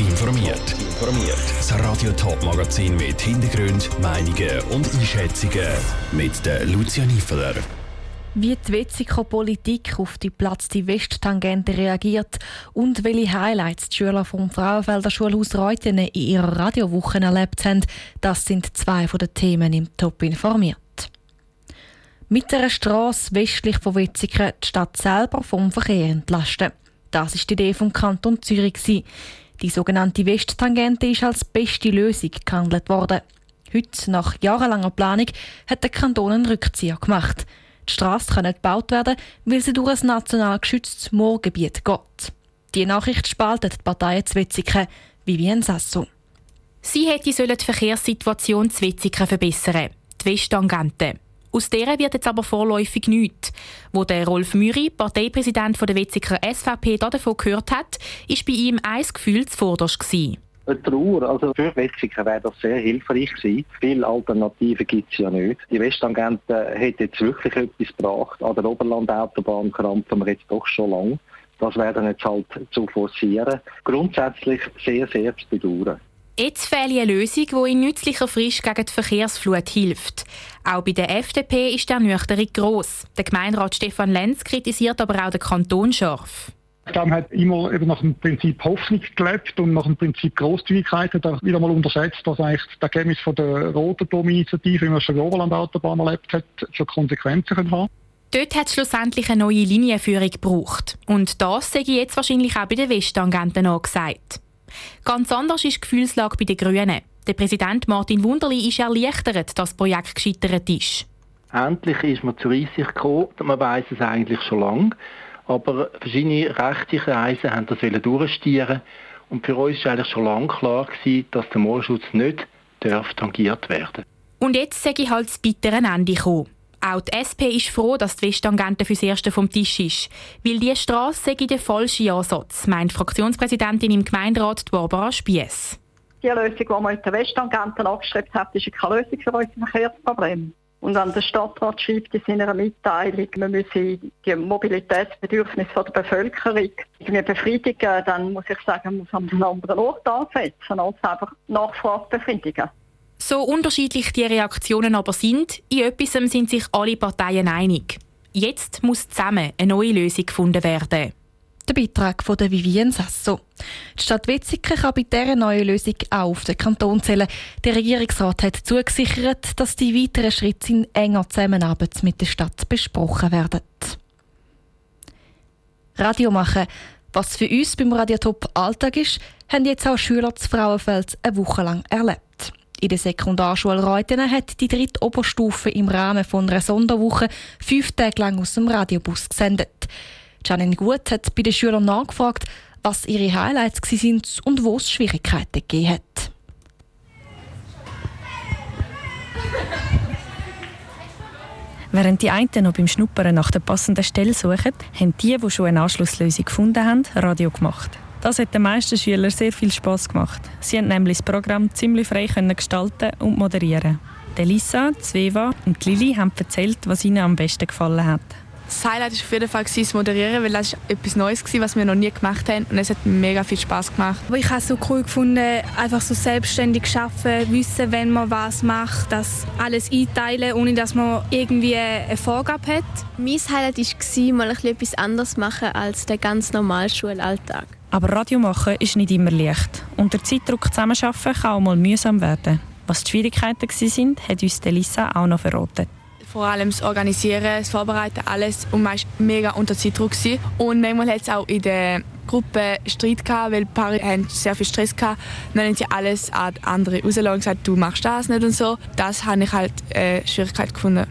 informiert. Informiert. Das Radio Top Magazin mit Hintergrund, Meinungen und Einschätzungen mit der Lucia Niefeler. Wie die Wetziko-Politik auf die Platz die Westtangente reagiert und welche Highlights die Schüler vom Frauenfelder Schulhaus Reuthen in ihrer Radiowoche erlebt haben, das sind zwei von den Themen im Top informiert. Mit einer Straße westlich von Wetzikon die Stadt selber vom Verkehr entlasten. Das ist die Idee vom Kanton Zürich. Die sogenannte Westtangente ist als beste Lösung gehandelt worden. Heute, nach jahrelanger Planung, hat der Kanton einen Rückzieher gemacht. Die Straße kann nicht gebaut werden, weil sie durch ein national geschütztes Moorgebiet geht. Die Nachricht spaltet die zu Wetzikon, Vivienne Sasso. Sie hätte die Verkehrssituation zu Wetzikon verbessern, die Westtangente. Aus der wird jetzt aber vorläufig nichts. Wo der Rolf Müri, Parteipräsident der Wetziger SVP, davon gehört hat, ist bei ihm ein Gefühl zuvorderst gewesen. Eine Trauer, also für Wetziger wäre das sehr hilfreich gewesen. Viele Alternativen gibt es ja nicht. Die Westtangente hätte jetzt wirklich etwas gebracht. An der Oberlandautobahn krampfen wir jetzt doch schon lange. Das werden jetzt halt zu forcieren. Grundsätzlich sehr, sehr zu bedauern. Jetzt fehlt eine Lösung, die in nützlicher Frisch gegen die Verkehrsflut hilft. Auch bei der FDP ist der Nüchterung gross. Der Gemeinderat Stefan Lenz kritisiert aber auch den Kanton scharf. Dann hat immer eben nach dem Prinzip Hoffnung gelebt und nach dem Prinzip Großzügigkeit hat er wieder mal unterschätzt, dass eigentlich das Ergebnis von der roten Dom-Initiative, wie man schon die Oberlandautobahn erlebt hat, schon Konsequenzen haben kann. Dort hat es schlussendlich eine neue Linienführung gebraucht. Und das sehe ich jetzt wahrscheinlich auch bei den Westtangenten angesagt. Ganz anders ist die Gefühlslage bei den Grünen. Der Präsident Martin Wunderli ist erleichtert, dass das Projekt gescheitert ist. Endlich ist man zur Einsicht gekommen. Man weiß es eigentlich schon lange. Aber verschiedene rechte Kreise haben das durchstieren und für uns war eigentlich schon lange klar gewesen, dass der Moorschutz nicht darf tangiert werden. Und jetzt sage ich halt das bittere Ende gekommen. Auch die SP ist froh, dass die Westtangente fürs Erste vom Tisch ist. Weil diese Strasse sei der falsche Ansatz, meint Fraktionspräsidentin im Gemeinderat Barbara Spiess. Die Lösung, die man mit der Westtangente angestrebt hat, ist keine Lösung für unser Verkehrsproblem. Und wenn der Stadtrat schreibt in seiner Mitteilung, man müsse die Mobilitätsbedürfnisse der Bevölkerung befriedigen, dann muss ich sagen, man muss an einem anderen Ort ansetzen, als einfach Nachfrage befriedigen. So unterschiedlich die Reaktionen aber sind, in etwas sind sich alle Parteien einig. Jetzt muss zusammen eine neue Lösung gefunden werden. Der Beitrag von der Vivienne Sasso. Die Stadt Wetzikon kann bei dieser neuen Lösung auch auf den Kanton zählen. Der Regierungsrat hat zugesichert, dass die weiteren Schritte in enger Zusammenarbeit mit der Stadt besprochen werden. Radio machen. Was für uns beim Radiotop Alltag ist, haben jetzt auch Schüler des Frauenfelds eine Woche lang erlebt. In der Sekundarschule Reuthen hat die dritte Oberstufe im Rahmen von einer Sonderwoche fünf Tage lang aus dem Radiobus gesendet. Janine Gut hat bei den Schülern nachgefragt, was ihre Highlights sind und wo es Schwierigkeiten gegeben hat. Während die einen noch beim Schnuppern nach der passenden Stelle suchen, haben die, die schon eine Anschlusslösung gefunden haben, Radio gemacht. Das hat den meisten Schülern sehr viel Spaß gemacht. Sie haben nämlich das Programm ziemlich frei gestalten und moderieren. Lisa, Zweva und Lili haben erzählt, was ihnen am besten gefallen hat. Das Highlight war auf jeden Fall das Moderieren, weil das etwas Neues war, was wir noch nie gemacht haben und es hat mega viel Spaß gemacht. Ich habe es so cool gefunden, einfach so selbstständig arbeiten, wissen, wenn man was macht, das alles einteilen, ohne dass man irgendwie eine Vorgabe hat. Mein Highlight war, mal etwas anderes machen als der ganz normale Schulalltag. Aber Radio machen ist nicht immer leicht. Unter Zeitdruck zusammenarbeiten kann auch mal mühsam werden. Was die Schwierigkeiten waren, hat uns Lisa auch noch verraten. Vor allem das Organisieren, das Vorbereiten, alles. Und man war mega unter Zeitdruck. Und manchmal hat es auch in der Gruppe Streit gehabt, weil ein paar haben sehr viel Stress gehabt. Dann haben sie alles an andere rausgelassen und gesagt, du machst das nicht und so. Das habe ich halt äh, Schwierigkeit gefunden.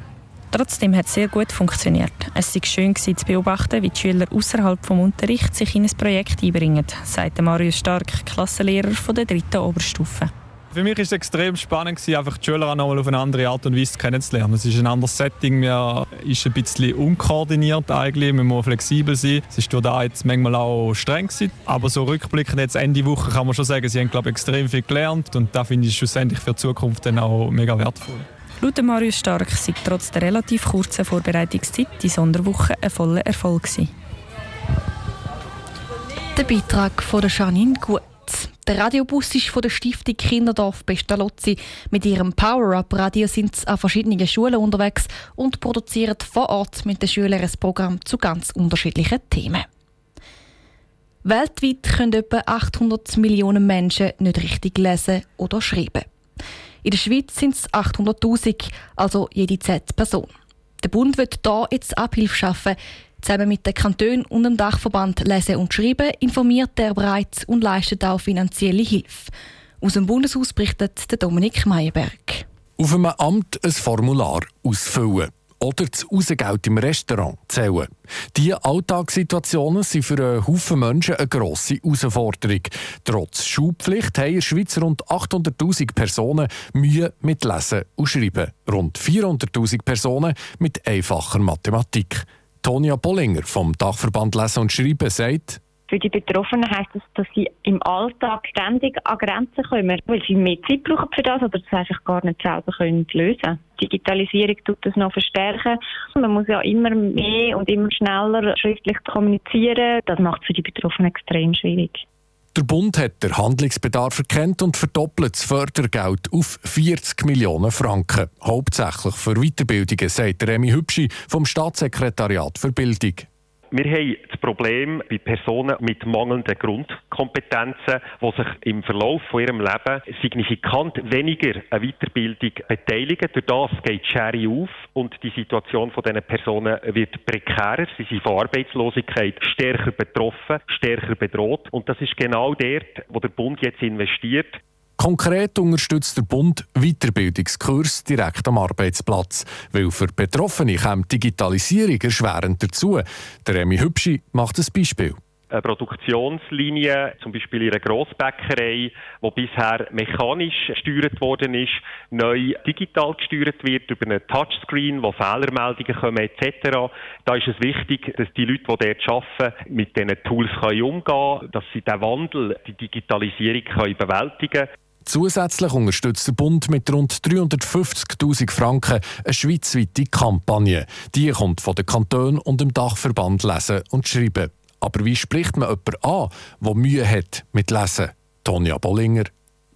Trotzdem hat es sehr gut funktioniert. Es war schön zu beobachten, wie die Schüler außerhalb des Unterrichts sich in ein Projekt einbringen, sagt Marius Stark, Klassenlehrer der dritten Oberstufe. Für mich war es extrem spannend, einfach die Schüler noch mal auf eine andere Art und Weise kennenzulernen. Es ist ein anderes Setting, man ist ein bisschen unkoordiniert eigentlich, man muss flexibel sein. Es ist da jetzt manchmal auch streng gewesen. aber so rückblickend jetzt Ende Woche kann man schon sagen, sie haben glaube ich, extrem viel gelernt und das finde ich schlussendlich für die Zukunft dann auch mega wertvoll. Laut Marius Stark sei trotz der relativ kurzen Vorbereitungszeit die Sonderwoche ein voller Erfolg gewesen. Der Beitrag von der Janine Gut. Der Radiobus ist von der Stiftung Kinderdorf Pestalozzi. Mit ihrem Power-Up-Radio sind sie an verschiedenen Schulen unterwegs und produzieren vor Ort mit den Schülern ein Programm zu ganz unterschiedlichen Themen. Weltweit können etwa 800 Millionen Menschen nicht richtig lesen oder schreiben. In der Schweiz sind es 800.000, also jede zehnte Person. Der Bund wird da jetzt Abhilfe schaffen. Zusammen mit den Kantonen und dem Dachverband Lesen und Schreiben informiert er bereits und leistet auch finanzielle Hilfe. Aus dem Bundeshaus berichtet der Dominik Meyerberg. Auf einem Amt ein Formular ausfüllen oder das Rausgeld im Restaurant zählen. Diese Alltagssituationen sind für einen Haufen Menschen eine grosse Herausforderung. Trotz Schulpflicht haben in der Schweiz rund 800'000 Personen Mühe mit Lesen und Schreiben. Rund 400'000 Personen mit einfacher Mathematik. Tonia Bollinger vom Dachverband Lesen und Schreiben sagt, für die Betroffenen heisst das, dass sie im Alltag ständig an Grenzen kommen, weil sie mehr Zeit brauchen für das oder das einfach gar nicht selber können lösen können. Digitalisierung tut das noch verstärken. Man muss ja immer mehr und immer schneller schriftlich kommunizieren. Das macht es für die Betroffenen extrem schwierig. Der Bund hat den Handlungsbedarf erkannt und verdoppelt das Fördergeld auf 40 Millionen Franken. Hauptsächlich für Weiterbildungen, sagt Remy Hübschi vom Staatssekretariat für Bildung. Wir haben das Problem bei Personen mit mangelnden Grundkompetenzen, die sich im Verlauf von ihrem Leben signifikant weniger an Weiterbildung beteiligen. Durch das geht die Schere auf und die Situation von diesen Personen wird prekärer. Sie sind von Arbeitslosigkeit stärker betroffen, stärker bedroht. Und das ist genau dort, wo der Bund jetzt investiert. Konkret unterstützt der Bund Weiterbildungskurs direkt am Arbeitsplatz, weil für Betroffene kommt Digitalisierung erschwerend dazu. Der Remy Hübschi macht ein Beispiel eine Produktionslinie, zum Beispiel in einer Grossbäckerei, die bisher mechanisch gesteuert worden ist, neu digital gesteuert wird über einen Touchscreen, wo Fehlermeldungen kommen etc. Da ist es wichtig, dass die Leute, die dort arbeiten, mit diesen Tools umgehen können, dass sie den Wandel, die Digitalisierung können bewältigen können. Zusätzlich unterstützt der Bund mit rund 350.000 Franken eine schweizweite Kampagne. Die kommt von den Kantonen und dem Dachverband Lesen und Schreiben. Aber wie spricht man jemanden an, der Mühe hat mit Lesen? Tonja Bollinger.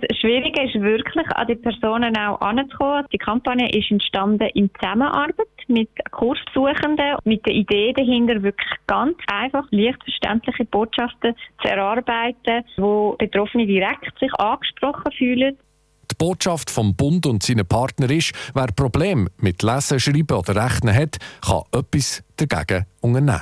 Das Schwierige ist wirklich, an die Personen auch anzukommen. Die Kampagne ist entstanden in Zusammenarbeit mit Kurssuchenden, mit der Idee dahinter, wirklich ganz einfach, leicht verständliche Botschaften zu erarbeiten, wo Betroffene direkt sich angesprochen fühlen. Die Botschaft vom Bund und seinen Partnern ist, wer Probleme mit Lesen, Schreiben oder Rechnen hat, kann etwas dagegen unternehmen.